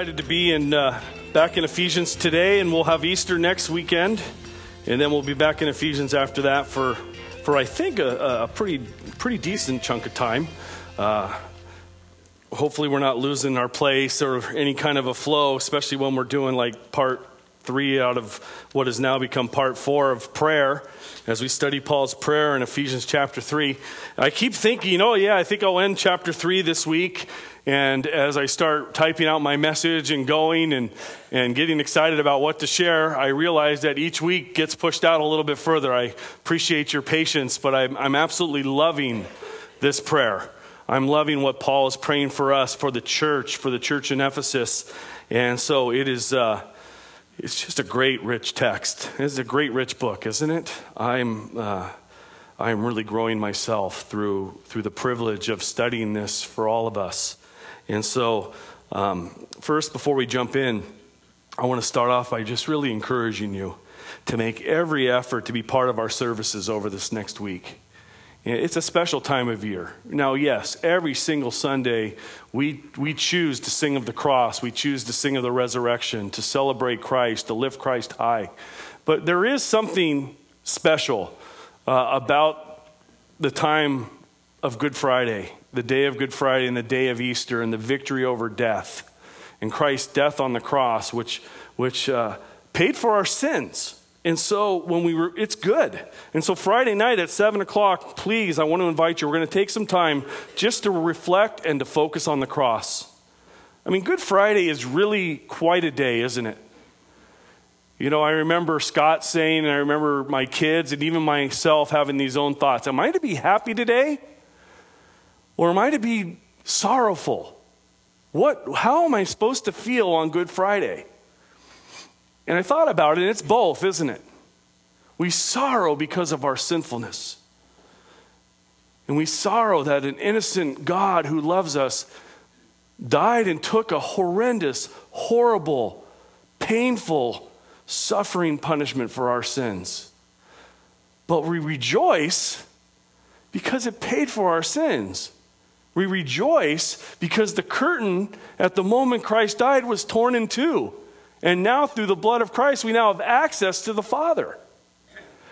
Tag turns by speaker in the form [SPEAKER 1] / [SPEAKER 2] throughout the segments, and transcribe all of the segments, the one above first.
[SPEAKER 1] excited to be in uh, back in Ephesians today, and we'll have Easter next weekend, and then we'll be back in Ephesians after that for for I think a, a pretty pretty decent chunk of time. Uh, hopefully, we're not losing our place or any kind of a flow, especially when we're doing like part three out of what has now become part four of prayer as we study Paul's prayer in Ephesians chapter 3. I keep thinking, oh, yeah, I think I'll end chapter 3 this week. And as I start typing out my message and going and, and getting excited about what to share, I realize that each week gets pushed out a little bit further. I appreciate your patience, but I'm, I'm absolutely loving this prayer. I'm loving what Paul is praying for us, for the church, for the church in Ephesus. And so it is. Uh, it's just a great, rich text. It's a great, rich book, isn't it? I'm, uh, I'm really growing myself through, through the privilege of studying this for all of us. And so, um, first, before we jump in, I want to start off by just really encouraging you to make every effort to be part of our services over this next week. It's a special time of year. Now, yes, every single Sunday we, we choose to sing of the cross, we choose to sing of the resurrection, to celebrate Christ, to lift Christ high. But there is something special uh, about the time of Good Friday, the day of Good Friday and the day of Easter, and the victory over death, and Christ's death on the cross, which, which uh, paid for our sins. And so when we were, it's good. And so Friday night at 7 o'clock, please, I want to invite you. We're going to take some time just to reflect and to focus on the cross. I mean, Good Friday is really quite a day, isn't it? You know, I remember Scott saying, and I remember my kids and even myself having these own thoughts. Am I to be happy today? Or am I to be sorrowful? What, how am I supposed to feel on Good Friday? And I thought about it, and it's both, isn't it? We sorrow because of our sinfulness. And we sorrow that an innocent God who loves us died and took a horrendous, horrible, painful, suffering punishment for our sins. But we rejoice because it paid for our sins. We rejoice because the curtain at the moment Christ died was torn in two. And now, through the blood of Christ, we now have access to the Father.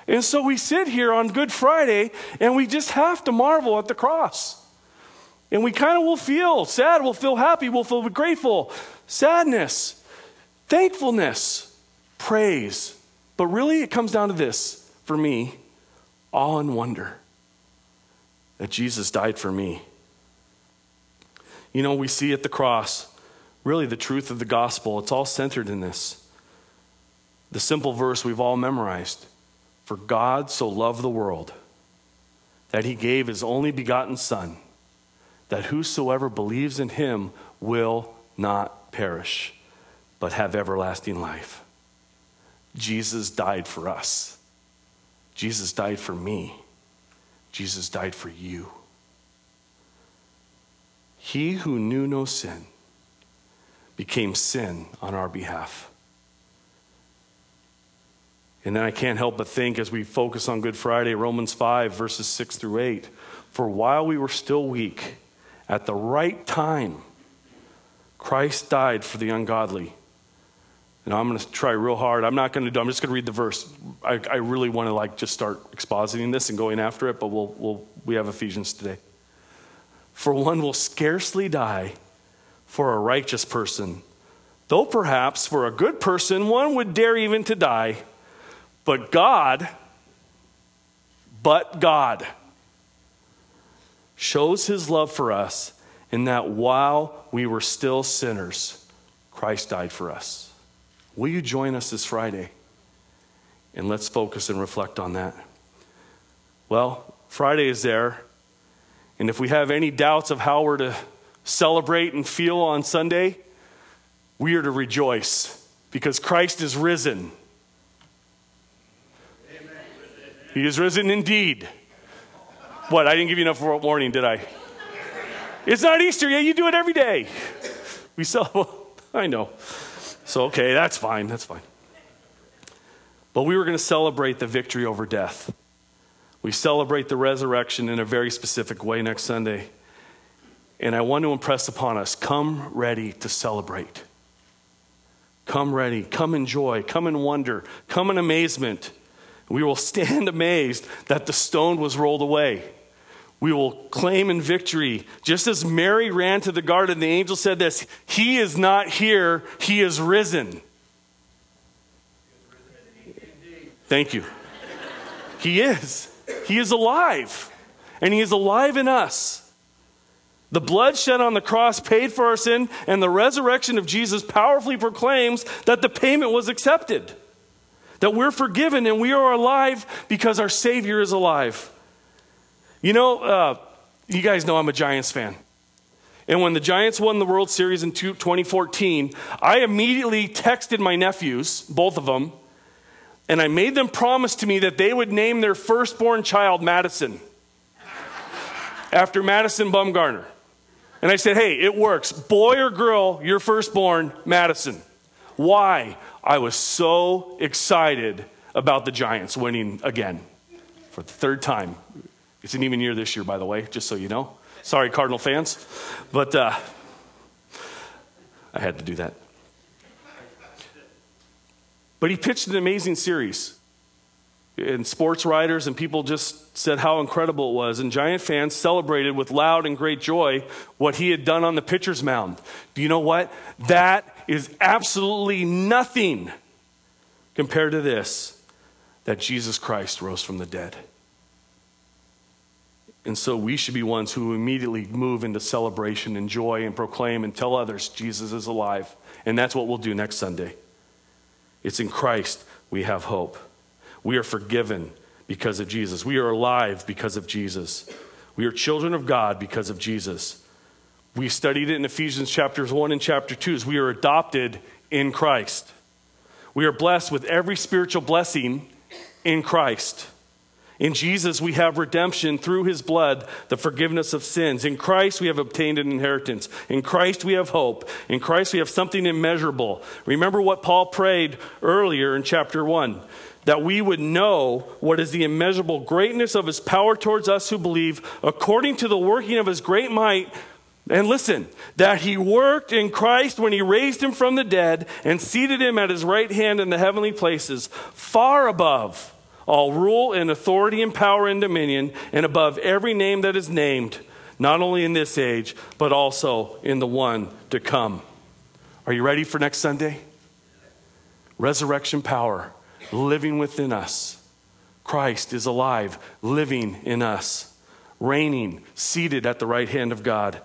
[SPEAKER 1] And so we sit here on Good Friday and we just have to marvel at the cross. And we kind of will feel sad, we'll feel happy, we'll feel grateful, sadness, thankfulness, praise. But really, it comes down to this for me awe and wonder that Jesus died for me. You know, we see at the cross really the truth of the gospel. It's all centered in this. The simple verse we've all memorized For God so loved the world that he gave his only begotten Son, that whosoever believes in him will not perish, but have everlasting life. Jesus died for us. Jesus died for me. Jesus died for you. He who knew no sin became sin on our behalf. And then I can't help but think as we focus on Good Friday, Romans 5, verses 6 through 8. For while we were still weak, at the right time, Christ died for the ungodly. And I'm going to try real hard. I'm not going to do, I'm just going to read the verse. I, I really want to like just start expositing this and going after it, but we'll, we'll, we have Ephesians today. For one will scarcely die for a righteous person, though perhaps for a good person one would dare even to die. But God, but God, shows his love for us in that while we were still sinners, Christ died for us. Will you join us this Friday? And let's focus and reflect on that. Well, Friday is there. And if we have any doubts of how we're to celebrate and feel on Sunday, we are to rejoice because Christ is risen. Amen. He is risen indeed. What? I didn't give you enough warning, did I? It's not Easter yet. You do it every day. We celebrate. I know. So, okay, that's fine. That's fine. But we were going to celebrate the victory over death. We celebrate the resurrection in a very specific way next Sunday. And I want to impress upon us come ready to celebrate. Come ready, come in joy, come in wonder, come in amazement. We will stand amazed that the stone was rolled away. We will claim in victory. Just as Mary ran to the garden, the angel said this He is not here, He is risen. Thank you. He is. He is alive. And He is alive in us. The blood shed on the cross paid for our sin, and the resurrection of Jesus powerfully proclaims that the payment was accepted. That we're forgiven and we are alive because our Savior is alive. You know, uh, you guys know I'm a Giants fan. And when the Giants won the World Series in 2014, I immediately texted my nephews, both of them, and I made them promise to me that they would name their firstborn child Madison after Madison Bumgarner. And I said, hey, it works. Boy or girl, your firstborn, Madison. Why? I was so excited about the Giants winning again for the third time. It's an even year this year, by the way, just so you know. Sorry, Cardinal fans. But uh, I had to do that. But he pitched an amazing series. And sports writers and people just said how incredible it was. And Giant fans celebrated with loud and great joy what he had done on the pitcher's mound. Do you know what? That is absolutely nothing compared to this that Jesus Christ rose from the dead. And so we should be ones who immediately move into celebration and joy and proclaim and tell others Jesus is alive. And that's what we'll do next Sunday. It's in Christ we have hope. We are forgiven because of Jesus. We are alive because of Jesus. We are children of God because of Jesus. We studied it in Ephesians chapters 1 and chapter 2 as we are adopted in Christ. We are blessed with every spiritual blessing in Christ. In Jesus, we have redemption through his blood, the forgiveness of sins. In Christ, we have obtained an inheritance. In Christ, we have hope. In Christ, we have something immeasurable. Remember what Paul prayed earlier in chapter 1 that we would know what is the immeasurable greatness of his power towards us who believe, according to the working of his great might. And listen, that he worked in Christ when he raised him from the dead and seated him at his right hand in the heavenly places, far above all rule and authority and power and dominion, and above every name that is named, not only in this age, but also in the one to come. Are you ready for next Sunday? Resurrection power living within us. Christ is alive, living in us, reigning, seated at the right hand of God.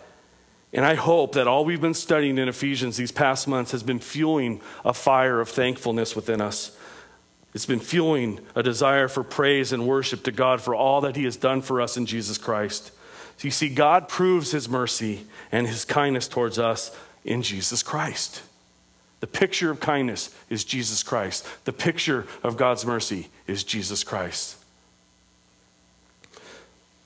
[SPEAKER 1] And I hope that all we've been studying in Ephesians these past months has been fueling a fire of thankfulness within us. It's been fueling a desire for praise and worship to God for all that He has done for us in Jesus Christ. So you see, God proves His mercy and His kindness towards us in Jesus Christ. The picture of kindness is Jesus Christ. The picture of God's mercy is Jesus Christ.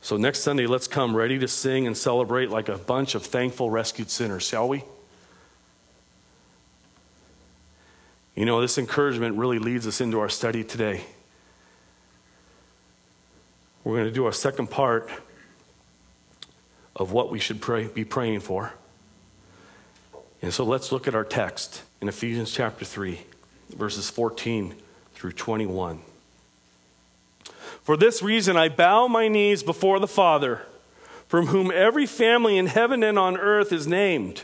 [SPEAKER 1] So next Sunday, let's come ready to sing and celebrate like a bunch of thankful rescued sinners, shall we? You know, this encouragement really leads us into our study today. We're going to do our second part of what we should pray, be praying for. And so let's look at our text in Ephesians chapter 3, verses 14 through 21. For this reason, I bow my knees before the Father, from whom every family in heaven and on earth is named,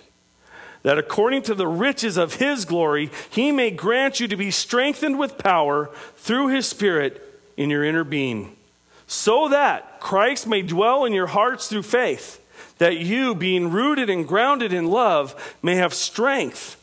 [SPEAKER 1] that according to the riches of his glory, he may grant you to be strengthened with power through his Spirit in your inner being, so that Christ may dwell in your hearts through faith that you, being rooted and grounded in love, may have strength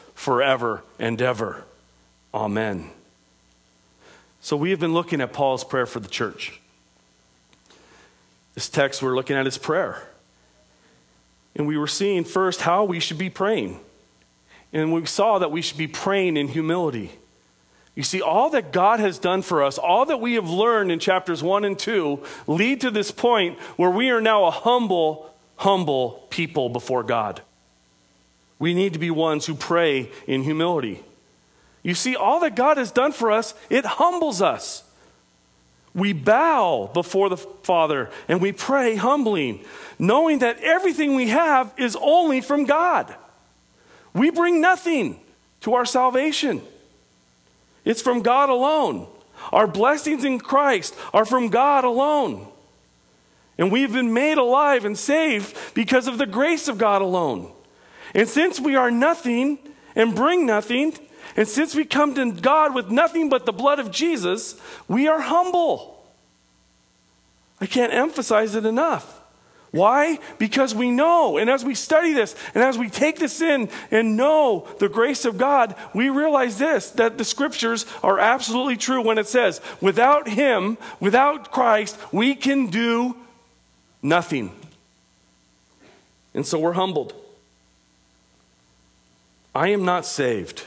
[SPEAKER 1] forever and ever. Amen. So we have been looking at Paul's prayer for the church. This text we're looking at is prayer. And we were seeing first how we should be praying. And we saw that we should be praying in humility. You see, all that God has done for us, all that we have learned in chapters 1 and 2, lead to this point where we are now a humble, humble people before God. We need to be ones who pray in humility. You see, all that God has done for us, it humbles us. We bow before the Father and we pray humbling, knowing that everything we have is only from God. We bring nothing to our salvation. It's from God alone. Our blessings in Christ are from God alone. And we've been made alive and saved because of the grace of God alone. And since we are nothing and bring nothing, and since we come to God with nothing but the blood of Jesus, we are humble. I can't emphasize it enough. Why? Because we know, and as we study this, and as we take this in and know the grace of God, we realize this that the scriptures are absolutely true when it says, without Him, without Christ, we can do nothing. And so we're humbled. I am not saved.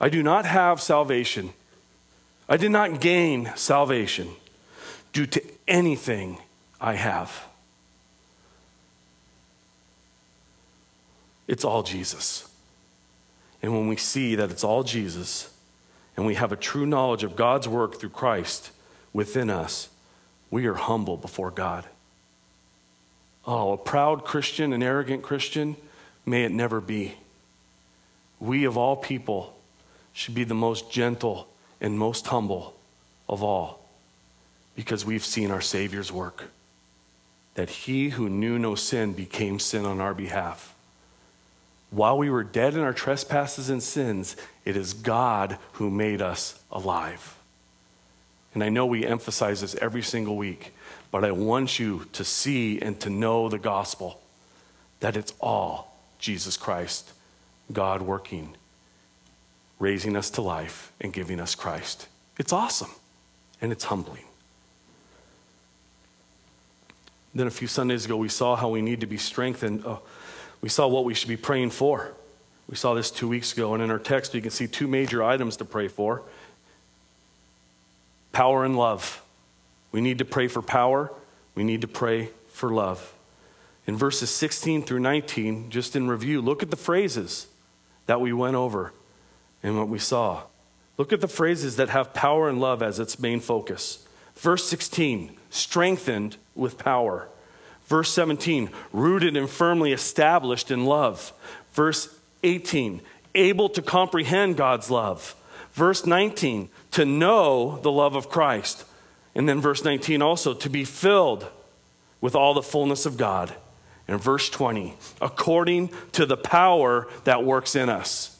[SPEAKER 1] I do not have salvation. I did not gain salvation due to anything I have. It's all Jesus. And when we see that it's all Jesus, and we have a true knowledge of God's work through Christ within us, we are humble before God. Oh, a proud Christian, an arrogant Christian, may it never be. We, of all people, should be the most gentle and most humble of all because we've seen our Savior's work. That he who knew no sin became sin on our behalf while we were dead in our trespasses and sins, it is God who made us alive. And I know we emphasize this every single week, but I want you to see and to know the gospel that it's all Jesus Christ, God working, raising us to life, and giving us Christ. It's awesome and it's humbling. Then a few Sundays ago, we saw how we need to be strengthened. Oh, we saw what we should be praying for. We saw this two weeks ago, and in our text, we can see two major items to pray for power and love. We need to pray for power, we need to pray for love. In verses 16 through 19, just in review, look at the phrases that we went over and what we saw. Look at the phrases that have power and love as its main focus. Verse 16, strengthened with power. Verse 17, rooted and firmly established in love. Verse 18, able to comprehend God's love. Verse 19, to know the love of Christ. And then verse 19 also, to be filled with all the fullness of God. And verse 20, according to the power that works in us.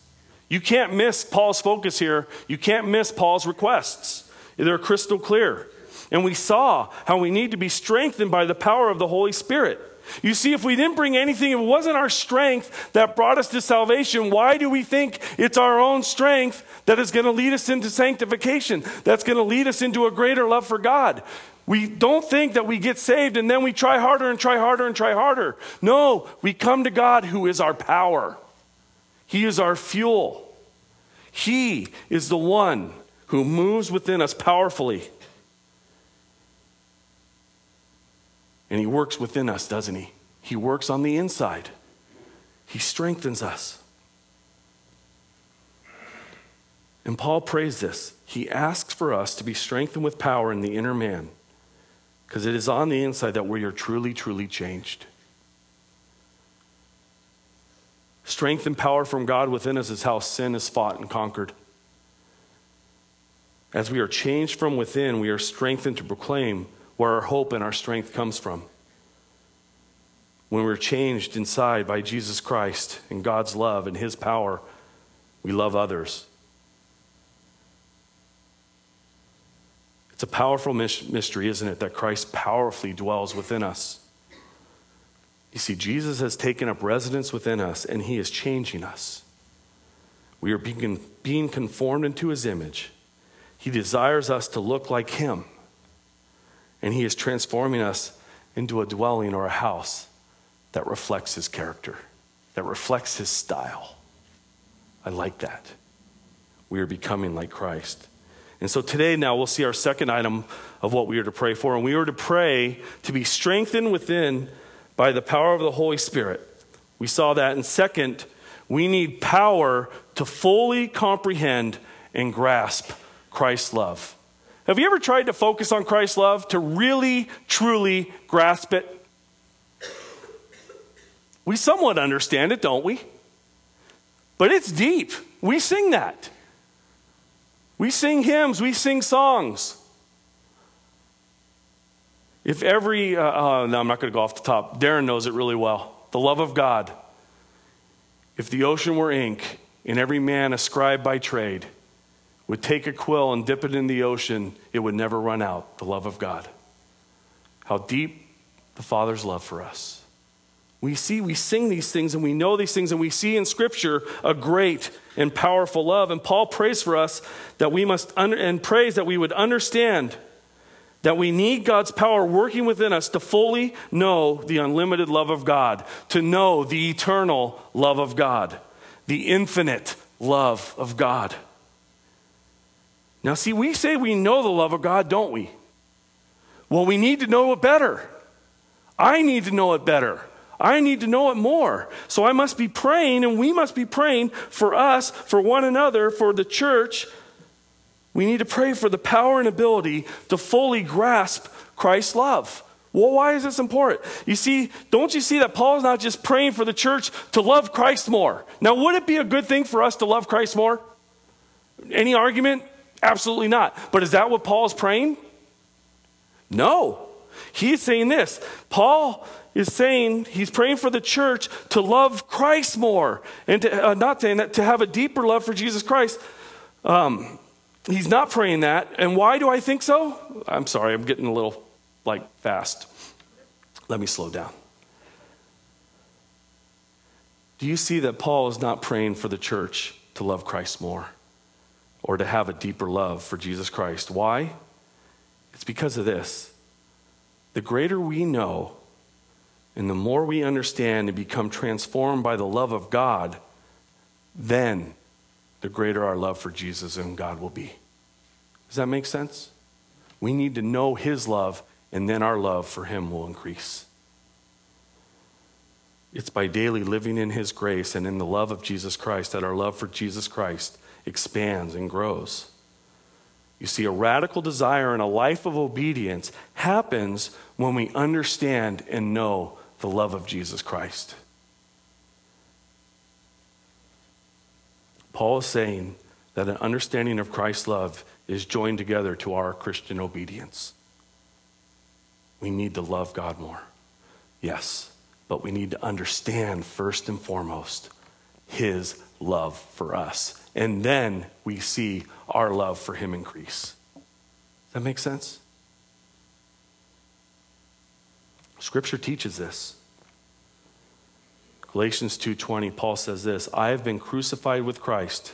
[SPEAKER 1] You can't miss Paul's focus here. You can't miss Paul's requests. They're crystal clear. And we saw how we need to be strengthened by the power of the Holy Spirit. You see, if we didn't bring anything, if it wasn't our strength that brought us to salvation, why do we think it's our own strength that is going to lead us into sanctification, that's going to lead us into a greater love for God? We don't think that we get saved and then we try harder and try harder and try harder. No, we come to God who is our power, He is our fuel. He is the one who moves within us powerfully. And He works within us, doesn't He? He works on the inside, He strengthens us. And Paul prays this. He asks for us to be strengthened with power in the inner man, because it is on the inside that we are truly, truly changed. Strength and power from God within us is how sin is fought and conquered. As we are changed from within, we are strengthened to proclaim where our hope and our strength comes from. When we're changed inside by Jesus Christ and God's love and His power, we love others. It's a powerful mystery, isn't it, that Christ powerfully dwells within us. You see, Jesus has taken up residence within us and He is changing us. We are being, being conformed into His image. He desires us to look like Him and He is transforming us into a dwelling or a house that reflects His character, that reflects His style. I like that. we are becoming like Christ. And so today, now we'll see our second item of what we are to pray for. And we are to pray to be strengthened within by the power of the Holy Spirit. We saw that. And second, we need power to fully comprehend and grasp Christ's love. Have you ever tried to focus on Christ's love, to really, truly grasp it? We somewhat understand it, don't we? But it's deep. We sing that. We sing hymns, we sing songs. If every, uh, uh, no, I'm not going to go off the top. Darren knows it really well. The love of God. If the ocean were ink and every man a scribe by trade would take a quill and dip it in the ocean, it would never run out. The love of God. How deep the Father's love for us. We see, we sing these things and we know these things, and we see in Scripture a great and powerful love. And Paul prays for us that we must, and prays that we would understand that we need God's power working within us to fully know the unlimited love of God, to know the eternal love of God, the infinite love of God. Now, see, we say we know the love of God, don't we? Well, we need to know it better. I need to know it better. I need to know it more. So I must be praying, and we must be praying for us, for one another, for the church. We need to pray for the power and ability to fully grasp Christ's love. Well, why is this important? You see, don't you see that Paul's not just praying for the church to love Christ more? Now, would it be a good thing for us to love Christ more? Any argument? Absolutely not. But is that what Paul is praying? No. He's saying this. Paul is saying he's praying for the church to love Christ more and to, uh, not saying that to have a deeper love for Jesus Christ. Um, he's not praying that. And why do I think so? I'm sorry, I'm getting a little like fast. Let me slow down. Do you see that Paul is not praying for the church to love Christ more or to have a deeper love for Jesus Christ? Why? It's because of this. The greater we know and the more we understand and become transformed by the love of God, then the greater our love for Jesus and God will be. Does that make sense? We need to know His love, and then our love for Him will increase. It's by daily living in His grace and in the love of Jesus Christ that our love for Jesus Christ expands and grows. You see, a radical desire and a life of obedience happens when we understand and know the love of Jesus Christ. Paul is saying that an understanding of Christ's love is joined together to our Christian obedience. We need to love God more. Yes, but we need to understand first and foremost his love for us. And then we see our love for him increase. Does that make sense? Scripture teaches this. Galatians 2:20 Paul says this, I have been crucified with Christ.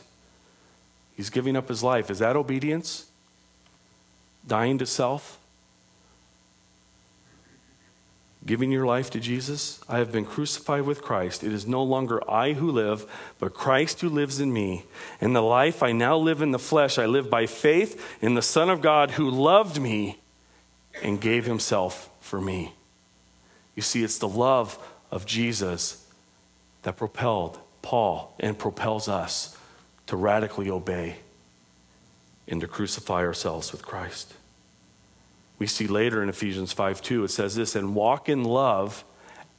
[SPEAKER 1] He's giving up his life. Is that obedience? Dying to self? Giving your life to Jesus? I have been crucified with Christ. It is no longer I who live, but Christ who lives in me. And the life I now live in the flesh, I live by faith in the Son of God who loved me and gave himself for me. You see, it's the love of Jesus that propelled Paul and propels us to radically obey and to crucify ourselves with Christ. We see later in Ephesians 5 2, it says this, and walk in love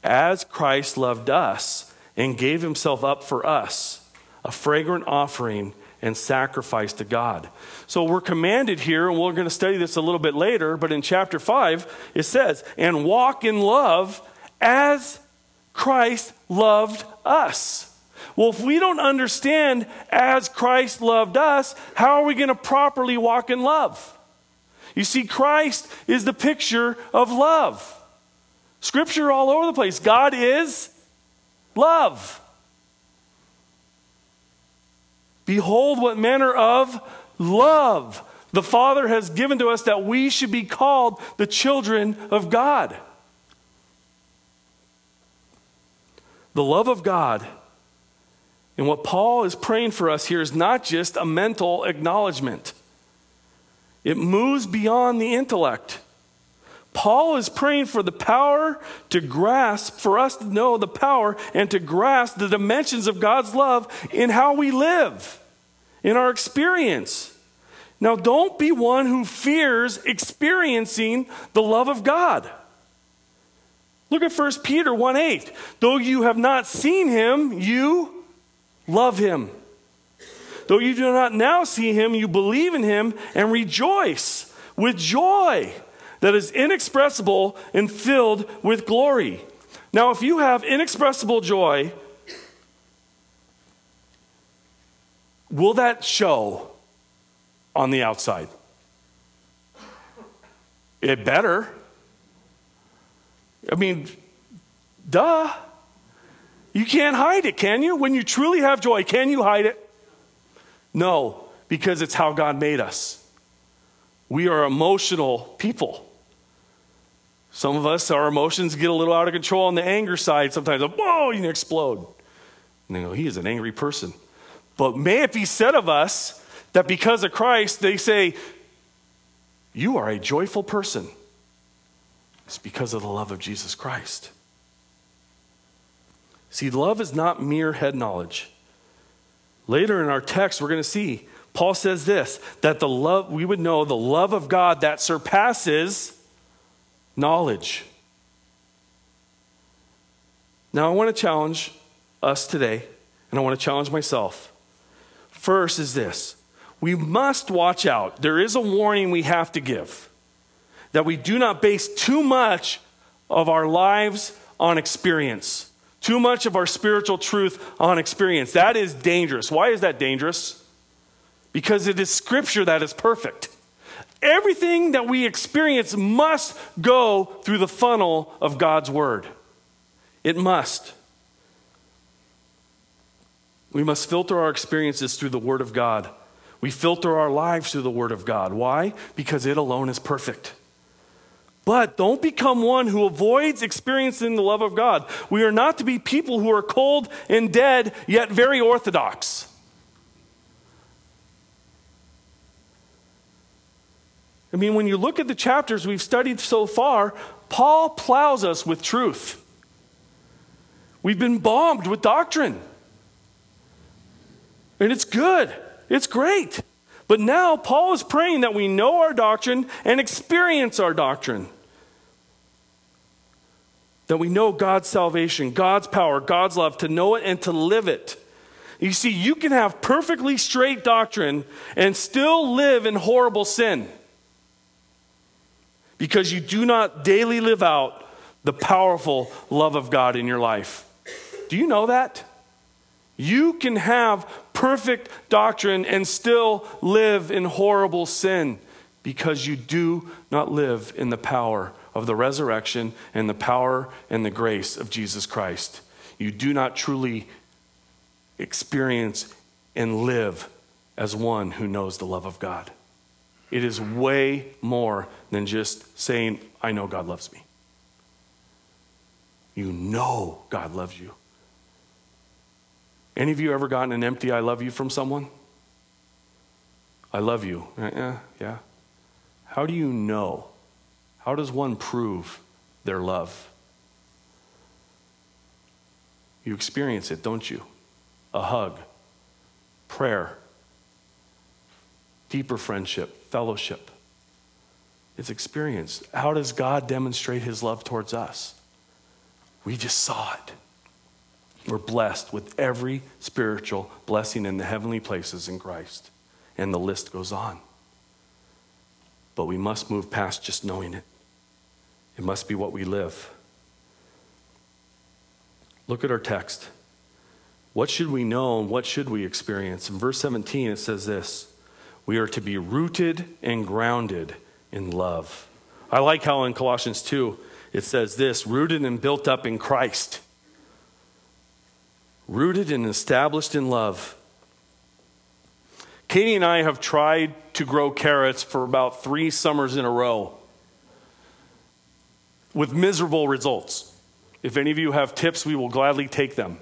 [SPEAKER 1] as Christ loved us and gave himself up for us, a fragrant offering and sacrifice to God. So we're commanded here, and we're going to study this a little bit later, but in chapter 5, it says, and walk in love as Christ loved us. Well, if we don't understand as Christ loved us, how are we going to properly walk in love? You see, Christ is the picture of love. Scripture all over the place. God is love. Behold, what manner of love the Father has given to us that we should be called the children of God. The love of God And what Paul is praying for us here is not just a mental acknowledgement, it moves beyond the intellect. Paul is praying for the power to grasp, for us to know the power and to grasp the dimensions of God's love in how we live, in our experience. Now, don't be one who fears experiencing the love of God. Look at 1 Peter 1 8. Though you have not seen him, you love him. Though you do not now see him, you believe in him and rejoice with joy that is inexpressible and filled with glory. Now, if you have inexpressible joy, will that show on the outside? It better. I mean, duh. You can't hide it, can you? When you truly have joy, can you hide it? No, because it's how God made us. We are emotional people. Some of us, our emotions get a little out of control on the anger side. Sometimes, whoa, you explode. And they go, he is an angry person. But may it be said of us that because of Christ, they say, you are a joyful person. It's because of the love of Jesus Christ. See, love is not mere head knowledge. Later in our text, we're going to see Paul says this that the love, we would know the love of God that surpasses knowledge. Now, I want to challenge us today, and I want to challenge myself. First is this we must watch out. There is a warning we have to give that we do not base too much of our lives on experience, too much of our spiritual truth on experience. That is dangerous. Why is that dangerous? Because it is scripture that is perfect. Everything that we experience must go through the funnel of God's Word. It must. We must filter our experiences through the Word of God. We filter our lives through the Word of God. Why? Because it alone is perfect. But don't become one who avoids experiencing the love of God. We are not to be people who are cold and dead, yet very orthodox. I mean, when you look at the chapters we've studied so far, Paul plows us with truth. We've been bombed with doctrine. And it's good, it's great. But now Paul is praying that we know our doctrine and experience our doctrine. That we know God's salvation, God's power, God's love, to know it and to live it. You see, you can have perfectly straight doctrine and still live in horrible sin because you do not daily live out the powerful love of God in your life. Do you know that? You can have perfect doctrine and still live in horrible sin because you do not live in the power of the resurrection and the power and the grace of Jesus Christ. You do not truly experience and live as one who knows the love of God. It is way more than just saying, I know God loves me. You know God loves you. Any of you ever gotten an empty I love you from someone? I love you. Yeah, yeah. How do you know? How does one prove their love? You experience it, don't you? A hug, prayer, deeper friendship, fellowship. It's experience. How does God demonstrate his love towards us? We just saw it. We're blessed with every spiritual blessing in the heavenly places in Christ. And the list goes on. But we must move past just knowing it, it must be what we live. Look at our text. What should we know and what should we experience? In verse 17, it says this We are to be rooted and grounded in love. I like how in Colossians 2 it says this rooted and built up in Christ, rooted and established in love. Katie and I have tried to grow carrots for about three summers in a row with miserable results. If any of you have tips, we will gladly take them.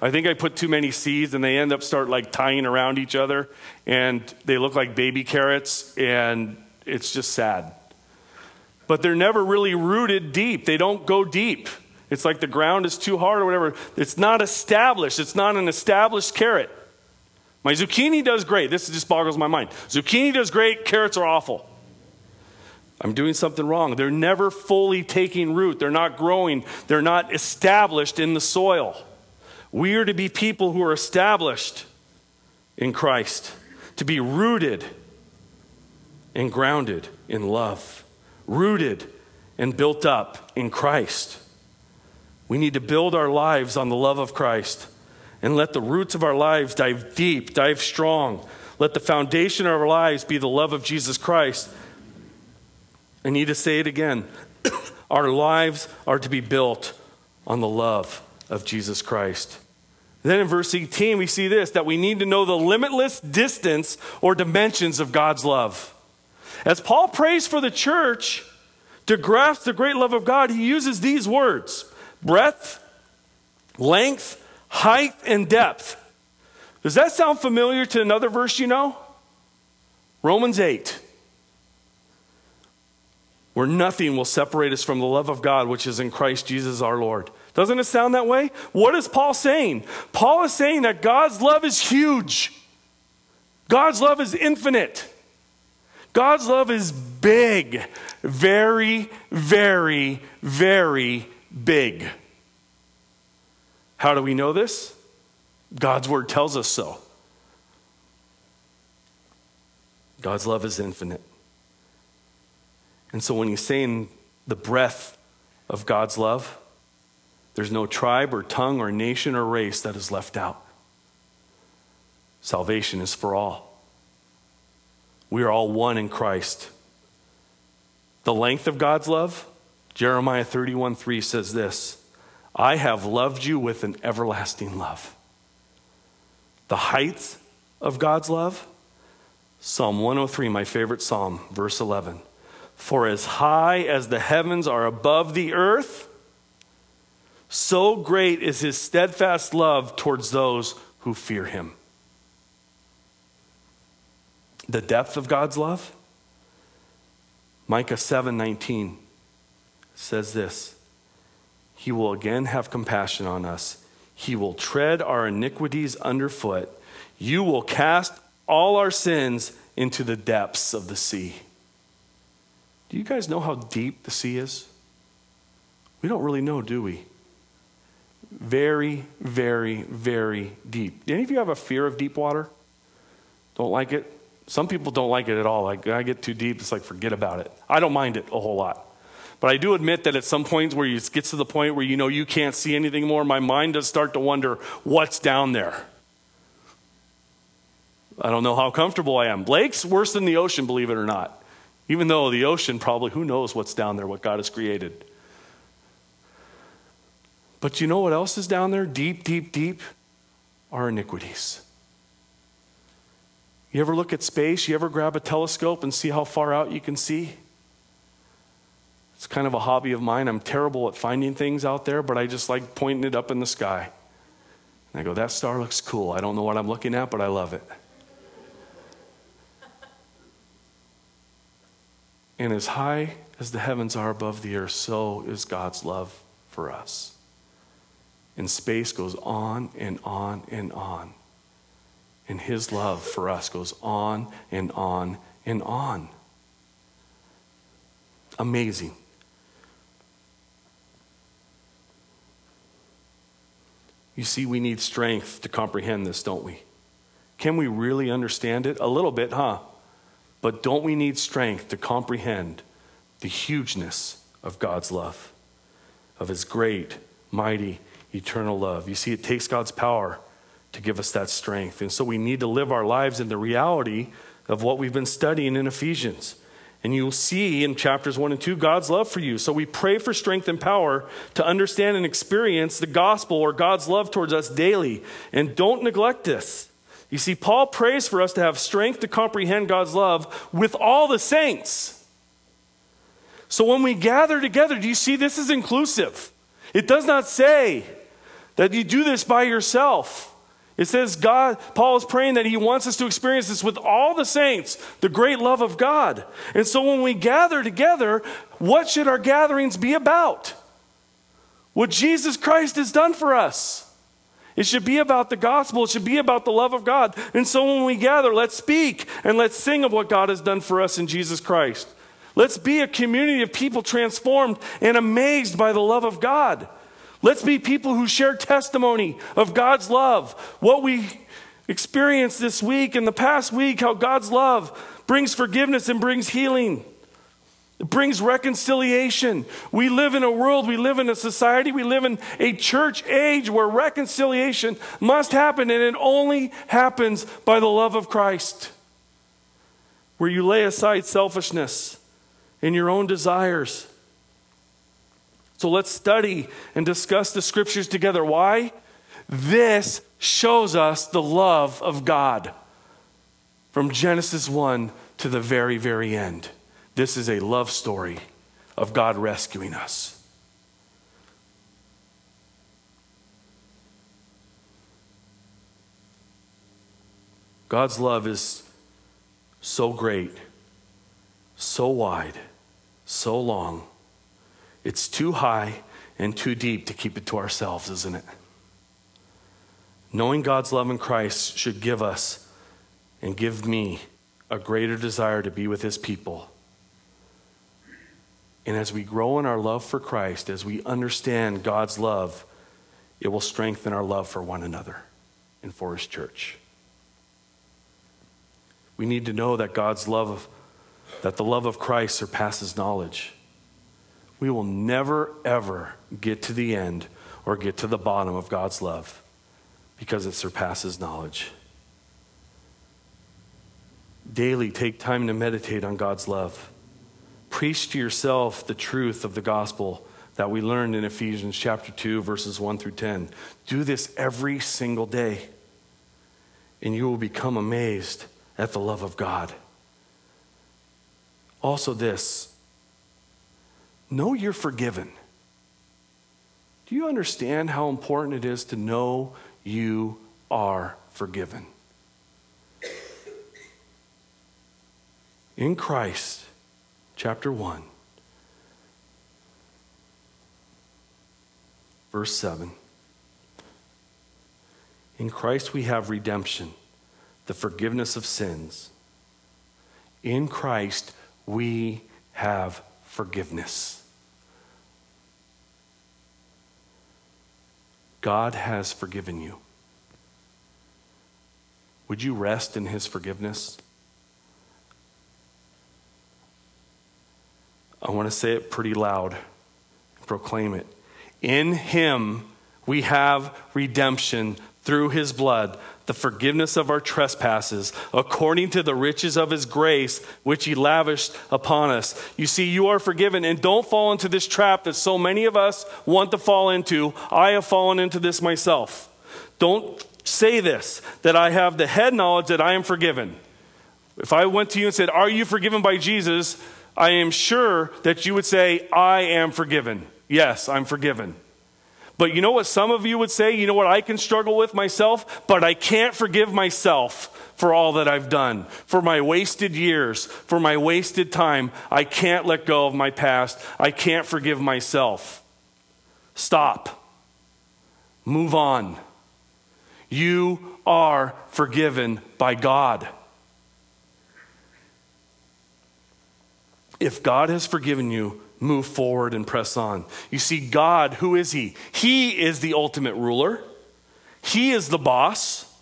[SPEAKER 1] I think I put too many seeds and they end up start like tying around each other and they look like baby carrots and it's just sad. But they're never really rooted deep. They don't go deep. It's like the ground is too hard or whatever. It's not established. It's not an established carrot. My zucchini does great. This just boggles my mind. Zucchini does great, carrots are awful. I'm doing something wrong. They're never fully taking root. They're not growing. They're not established in the soil. We are to be people who are established in Christ, to be rooted and grounded in love, rooted and built up in Christ. We need to build our lives on the love of Christ and let the roots of our lives dive deep, dive strong. Let the foundation of our lives be the love of Jesus Christ. I need to say it again. our lives are to be built on the love of Jesus Christ. Then in verse 18, we see this that we need to know the limitless distance or dimensions of God's love. As Paul prays for the church to grasp the great love of God, he uses these words breadth, length, height, and depth. Does that sound familiar to another verse you know? Romans 8. Where nothing will separate us from the love of God which is in Christ Jesus our Lord. Doesn't it sound that way? What is Paul saying? Paul is saying that God's love is huge. God's love is infinite. God's love is big. Very, very, very big. How do we know this? God's word tells us so. God's love is infinite. And so when he's saying the breath of God's love, there's no tribe or tongue or nation or race that is left out. Salvation is for all. We are all one in Christ. The length of God's love, Jeremiah 31 3 says this I have loved you with an everlasting love. The height of God's love, Psalm 103, my favorite psalm, verse 11. For as high as the heavens are above the earth, so great is his steadfast love towards those who fear him. The depth of God's love, Micah 7:19 says this. He will again have compassion on us. He will tread our iniquities underfoot. You will cast all our sins into the depths of the sea. Do you guys know how deep the sea is? We don't really know, do we? Very, very, very deep. Do any of you have a fear of deep water? Don't like it? Some people don't like it at all. Like, I get too deep, it's like, forget about it. I don't mind it a whole lot. But I do admit that at some points where it gets to the point where you know you can't see anything more, my mind does start to wonder what's down there. I don't know how comfortable I am. Lakes, worse than the ocean, believe it or not. Even though the ocean probably, who knows what's down there, what God has created. But you know what else is down there, deep, deep, deep? Our iniquities. You ever look at space? You ever grab a telescope and see how far out you can see? It's kind of a hobby of mine. I'm terrible at finding things out there, but I just like pointing it up in the sky. And I go, that star looks cool. I don't know what I'm looking at, but I love it. And as high as the heavens are above the earth, so is God's love for us. And space goes on and on and on. And his love for us goes on and on and on. Amazing. You see, we need strength to comprehend this, don't we? Can we really understand it? A little bit, huh? But don't we need strength to comprehend the hugeness of God's love, of His great, mighty, eternal love? You see, it takes God's power to give us that strength. And so we need to live our lives in the reality of what we've been studying in Ephesians. And you'll see in chapters 1 and 2 God's love for you. So we pray for strength and power to understand and experience the gospel or God's love towards us daily. And don't neglect this. You see, Paul prays for us to have strength to comprehend God's love with all the saints. So when we gather together, do you see this is inclusive? It does not say that you do this by yourself. It says God, Paul is praying that he wants us to experience this with all the saints, the great love of God. And so when we gather together, what should our gatherings be about? What Jesus Christ has done for us. It should be about the gospel. It should be about the love of God. And so when we gather, let's speak and let's sing of what God has done for us in Jesus Christ. Let's be a community of people transformed and amazed by the love of God. Let's be people who share testimony of God's love. What we experienced this week and the past week, how God's love brings forgiveness and brings healing. It brings reconciliation. We live in a world, we live in a society, we live in a church age where reconciliation must happen, and it only happens by the love of Christ. Where you lay aside selfishness and your own desires. So let's study and discuss the scriptures together. Why? This shows us the love of God from Genesis 1 to the very, very end. This is a love story of God rescuing us. God's love is so great, so wide, so long. It's too high and too deep to keep it to ourselves, isn't it? Knowing God's love in Christ should give us and give me a greater desire to be with his people and as we grow in our love for Christ, as we understand God's love, it will strengthen our love for one another and for His church. We need to know that God's love, that the love of Christ surpasses knowledge. We will never, ever get to the end or get to the bottom of God's love because it surpasses knowledge. Daily, take time to meditate on God's love. Preach to yourself the truth of the gospel that we learned in Ephesians chapter 2, verses 1 through 10. Do this every single day, and you will become amazed at the love of God. Also, this know you're forgiven. Do you understand how important it is to know you are forgiven? In Christ, chapter 1, verse 7. In Christ we have redemption, the forgiveness of sins. In Christ we have forgiveness. God has forgiven you. Would you rest in his forgiveness? I want to say it pretty loud, proclaim it. In him we have redemption through his blood, the forgiveness of our trespasses, according to the riches of his grace, which he lavished upon us. You see, you are forgiven, and don't fall into this trap that so many of us want to fall into. I have fallen into this myself. Don't say this, that I have the head knowledge that I am forgiven. If I went to you and said, Are you forgiven by Jesus? I am sure that you would say, I am forgiven. Yes, I'm forgiven. But you know what some of you would say? You know what I can struggle with myself? But I can't forgive myself for all that I've done, for my wasted years, for my wasted time. I can't let go of my past. I can't forgive myself. Stop. Move on. You are forgiven by God. If God has forgiven you, move forward and press on. You see, God, who is He? He is the ultimate ruler, He is the boss,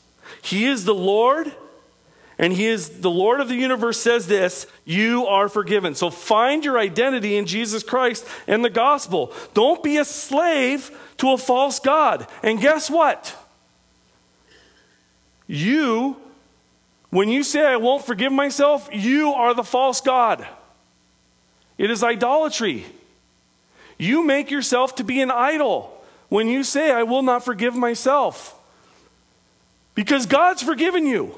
[SPEAKER 1] He is the Lord. And he is the Lord of the universe says this, you are forgiven. So find your identity in Jesus Christ and the gospel. Don't be a slave to a false God. And guess what? You, when you say, I won't forgive myself, you are the false God. It is idolatry. You make yourself to be an idol when you say, I will not forgive myself. Because God's forgiven you,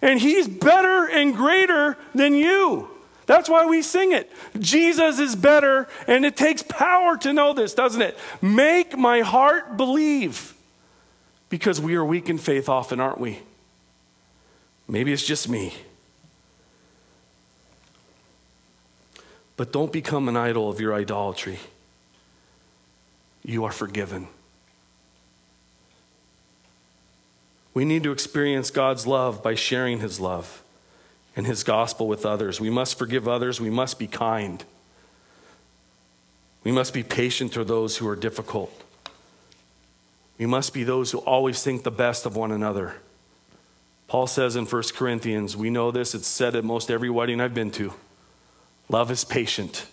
[SPEAKER 1] and He's better and greater than you. That's why we sing it. Jesus is better, and it takes power to know this, doesn't it? Make my heart believe. Because we are weak in faith often, aren't we? Maybe it's just me. But don't become an idol of your idolatry. You are forgiven. We need to experience God's love by sharing His love and His gospel with others. We must forgive others. We must be kind. We must be patient to those who are difficult. We must be those who always think the best of one another. Paul says in 1 Corinthians, we know this, it's said at most every wedding I've been to. Love is patient,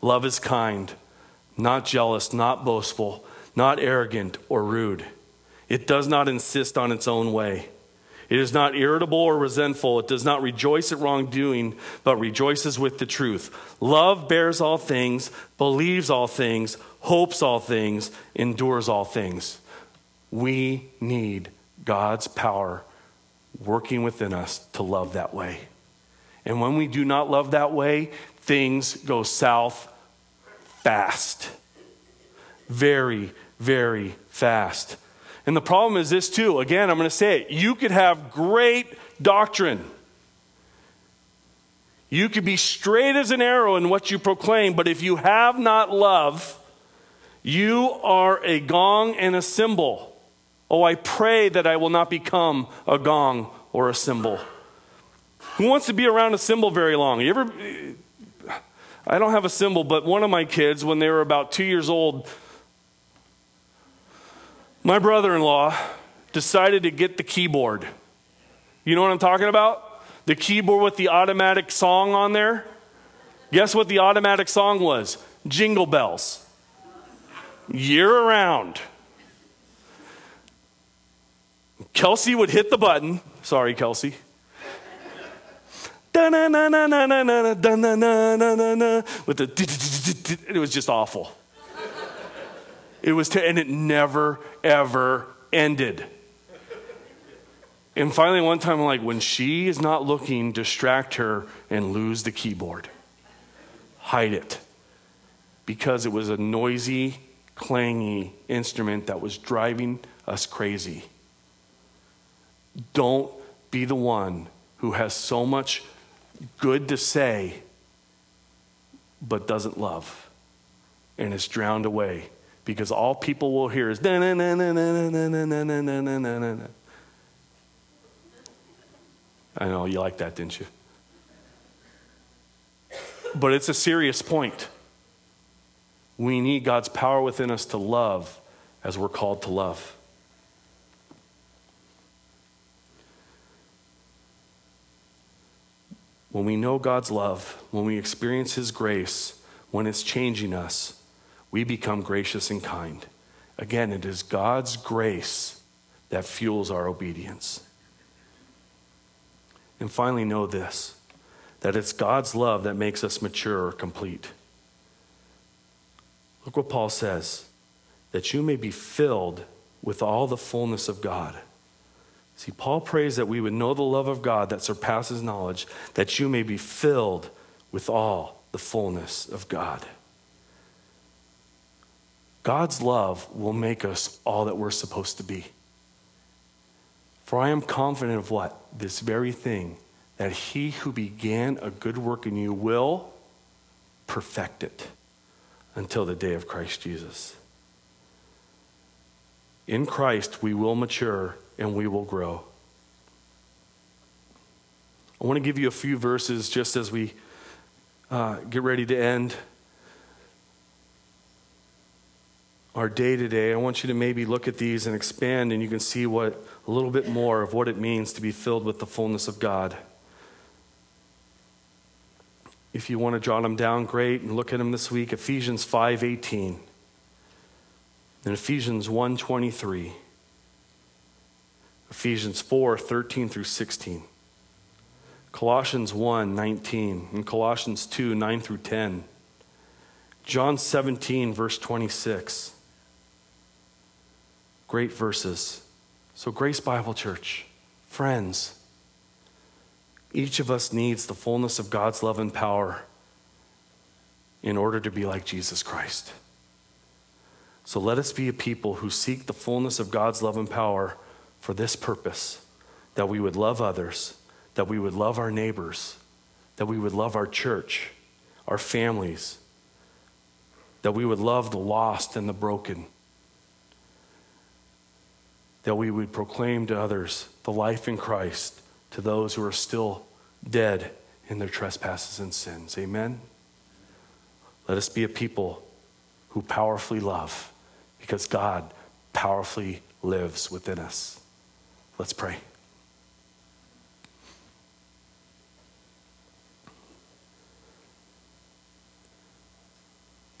[SPEAKER 1] love is kind, not jealous, not boastful, not arrogant or rude. It does not insist on its own way. It is not irritable or resentful. It does not rejoice at wrongdoing, but rejoices with the truth. Love bears all things, believes all things, hopes all things, endures all things. We need God's power working within us to love that way. And when we do not love that way, things go south fast. Very, very fast. And the problem is this, too. Again, I'm going to say it. You could have great doctrine. You could be straight as an arrow in what you proclaim, but if you have not love, you are a gong and a cymbal. Oh, I pray that I will not become a gong or a cymbal. Who wants to be around a cymbal very long? You ever? I don't have a cymbal, but one of my kids, when they were about two years old, my brother in law decided to get the keyboard. You know what I'm talking about? The keyboard with the automatic song on there. Guess what the automatic song was? Jingle Bells. Year around. Kelsey would hit the button. Sorry, Kelsey. With the it was just awful. It was and it never ever ended. And finally, one time, I'm like, when she is not looking, distract her and lose the keyboard. Hide it. Because it was a noisy, clangy instrument that was driving us crazy. Don't be the one who has so much good to say but doesn't love and is drowned away because all people will hear is I know you like that, didn't you? But it's a serious point. We need God's power within us to love as we're called to love. When we know God's love, when we experience His grace, when it's changing us, we become gracious and kind. Again, it is God's grace that fuels our obedience. And finally, know this that it's God's love that makes us mature or complete. Look what Paul says that you may be filled with all the fullness of God. See, Paul prays that we would know the love of God that surpasses knowledge, that you may be filled with all the fullness of God. God's love will make us all that we're supposed to be. For I am confident of what? This very thing, that he who began a good work in you will perfect it until the day of Christ Jesus. In Christ, we will mature and we will grow. I want to give you a few verses just as we uh, get ready to end our day today. I want you to maybe look at these and expand, and you can see what a little bit more of what it means to be filled with the fullness of God. If you want to jot them down, great, and look at them this week. Ephesians 5:18 and Ephesians 1:23. Ephesians 4 13 through 16. Colossians 1 19 and Colossians 2 9 through 10. John 17, verse 26. Great verses. So, Grace Bible Church, friends, each of us needs the fullness of God's love and power in order to be like Jesus Christ. So let us be a people who seek the fullness of God's love and power for this purpose that we would love others, that we would love our neighbors, that we would love our church, our families, that we would love the lost and the broken, that we would proclaim to others the life in Christ to those who are still dead in their trespasses and sins. Amen. Let us be a people who powerfully love because God powerfully lives within us. Let's pray.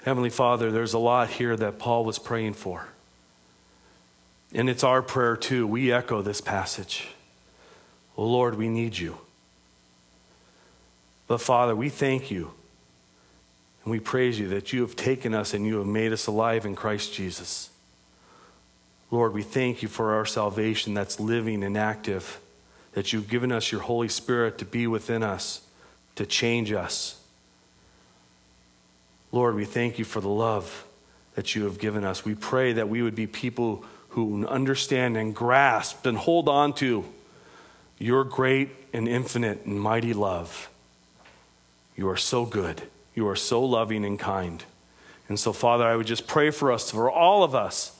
[SPEAKER 1] Heavenly Father, there's a lot here that Paul was praying for. And it's our prayer too. We echo this passage. Oh Lord, we need you. But Father, we thank you and we praise you that you have taken us and you have made us alive in Christ Jesus. Lord, we thank you for our salvation that's living and active, that you've given us your Holy Spirit to be within us, to change us. Lord, we thank you for the love that you have given us. We pray that we would be people who understand and grasp and hold on to your great and infinite and mighty love. You are so good. You are so loving and kind. And so, Father, I would just pray for us, for all of us,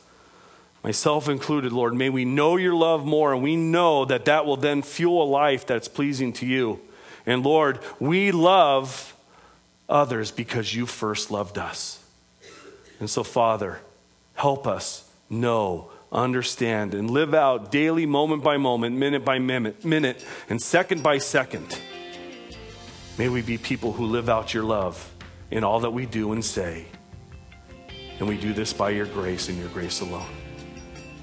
[SPEAKER 1] myself included, Lord. May we know your love more, and we know that that will then fuel a life that's pleasing to you. And Lord, we love others because you first loved us. And so, Father, help us know, understand, and live out daily, moment by moment, minute by minute, minute, and second by second. May we be people who live out your love in all that we do and say. And we do this by your grace and your grace alone.